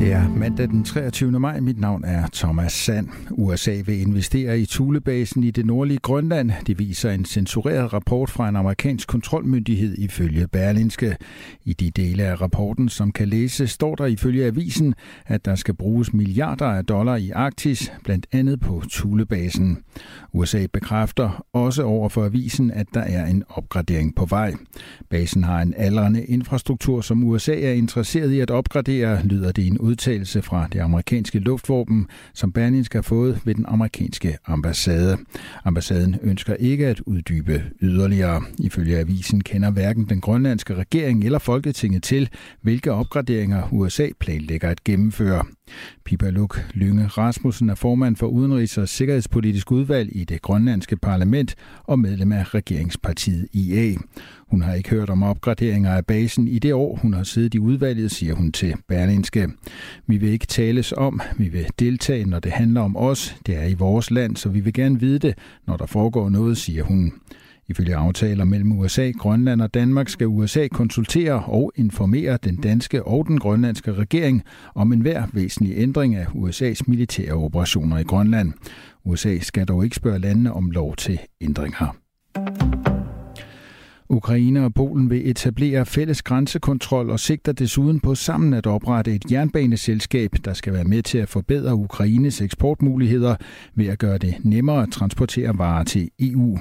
Det er mandag den 23. maj. Mit navn er Thomas Sand. USA vil investere i Thulebasen i det nordlige Grønland. Det viser en censureret rapport fra en amerikansk kontrolmyndighed ifølge Berlinske. I de dele af rapporten, som kan læses, står der ifølge avisen, at der skal bruges milliarder af dollar i Arktis, blandt andet på Thulebasen. USA bekræfter også over for avisen, at der er en opgradering på vej. Basen har en aldrende infrastruktur, som USA er interesseret i at opgradere, lyder det i en udtalelse fra det amerikanske luftvåben, som Berlinsk har fået ved den amerikanske ambassade. Ambassaden ønsker ikke at uddybe yderligere. Ifølge avisen kender hverken den grønlandske regering eller Folketinget til, hvilke opgraderinger USA planlægger at gennemføre. Pipa Luk Lynge Rasmussen er formand for Udenrigs- og Sikkerhedspolitisk udvalg i det grønlandske parlament og medlem af regeringspartiet IA. Hun har ikke hørt om opgraderinger af basen i det år, hun har siddet i udvalget, siger hun til Berlinske. Vi vil ikke tales om, vi vil deltage, når det handler om os. Det er i vores land, så vi vil gerne vide det, når der foregår noget, siger hun. Ifølge aftaler mellem USA, Grønland og Danmark skal USA konsultere og informere den danske og den grønlandske regering om enhver væsentlig ændring af USA's militære operationer i Grønland. USA skal dog ikke spørge landene om lov til ændringer. Ukraine og Polen vil etablere fælles grænsekontrol og sigter desuden på sammen at oprette et jernbaneselskab, der skal være med til at forbedre Ukraines eksportmuligheder ved at gøre det nemmere at transportere varer til EU.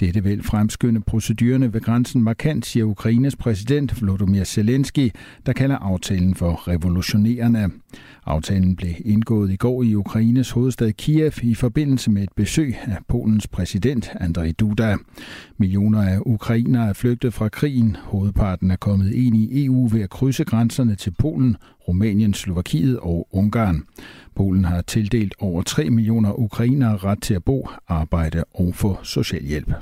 Dette vil fremskynde procedurerne ved grænsen markant, siger Ukraines præsident Volodymyr Zelensky, der kalder aftalen for revolutionerende. Aftalen blev indgået i går i Ukraines hovedstad Kiev i forbindelse med et besøg af Polens præsident Andrzej Duda. Millioner af ukrainere er flygtet fra krigen. Hovedparten er kommet ind i EU ved at krydse grænserne til Polen, Rumænien, Slovakiet og Ungarn. Polen har tildelt over 3 millioner ukrainere ret til at bo, arbejde og få socialhjælp.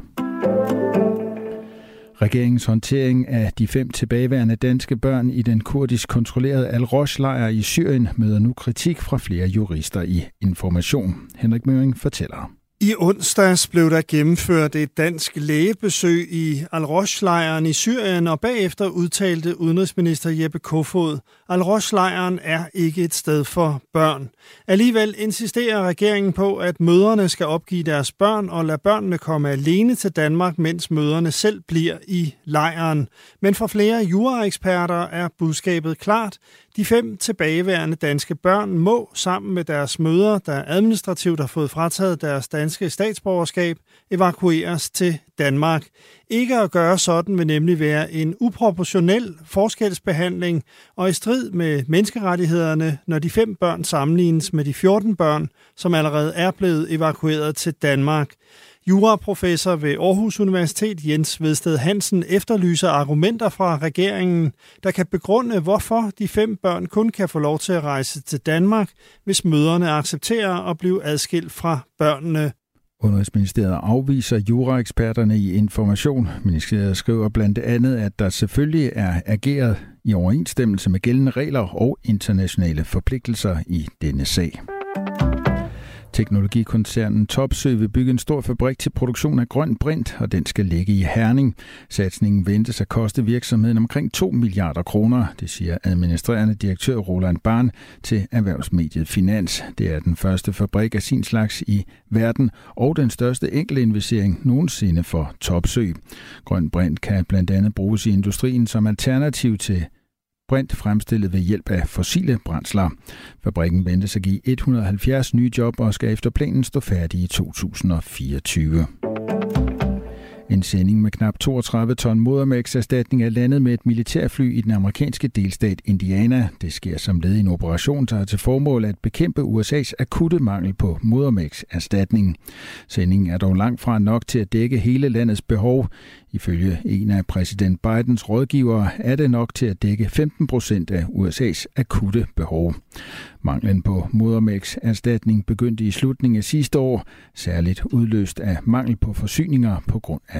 Regeringens håndtering af de fem tilbageværende danske børn i den kurdisk kontrollerede Al-Rosh-lejr i Syrien møder nu kritik fra flere jurister i Information. Henrik Møring fortæller. I onsdags blev der gennemført et dansk lægebesøg i Al-Rosh-lejren i Syrien, og bagefter udtalte udenrigsminister Jeppe Kofod, al lejren er ikke et sted for børn. Alligevel insisterer regeringen på, at møderne skal opgive deres børn og lade børnene komme alene til Danmark, mens møderne selv bliver i lejren. Men for flere juraeksperter er budskabet klart. De fem tilbageværende danske børn må sammen med deres mødre, der administrativt har fået frataget deres danske statsborgerskab, evakueres til Danmark. Ikke at gøre sådan vil nemlig være en uproportionel forskelsbehandling og i strid med menneskerettighederne, når de fem børn sammenlignes med de 14 børn, som allerede er blevet evakueret til Danmark. Juraprofessor ved Aarhus Universitet Jens Vedsted Hansen efterlyser argumenter fra regeringen, der kan begrunde, hvorfor de fem børn kun kan få lov til at rejse til Danmark, hvis møderne accepterer at blive adskilt fra børnene. Udenrigsministeriet afviser juraeksperterne i information. Ministeriet skriver blandt andet, at der selvfølgelig er ageret i overensstemmelse med gældende regler og internationale forpligtelser i denne sag. Teknologikoncernen Topsø vil bygge en stor fabrik til produktion af grøn brint, og den skal ligge i Herning. Satsningen ventes at koste virksomheden omkring 2 milliarder kroner, det siger administrerende direktør Roland Barn til erhvervsmediet Finans. Det er den første fabrik af sin slags i verden, og den største enkelte investering nogensinde for Topsø. Grøn brint kan blandt andet bruges i industrien som alternativ til brint fremstillet ved hjælp af fossile brændsler. Fabrikken ventes at give 170 nye job og skal efter planen stå færdig i 2024. En sending med knap 32 ton modermælkserstatning er landet med et militærfly i den amerikanske delstat Indiana. Det sker som led i en operation, der har til formål at bekæmpe USA's akutte mangel på modermælkserstatning. Sendingen er dog langt fra nok til at dække hele landets behov. Ifølge en af præsident Bidens rådgivere er det nok til at dække 15 procent af USA's akutte behov. Manglen på modermælkserstatning begyndte i slutningen af sidste år, særligt udløst af mangel på forsyninger på grund af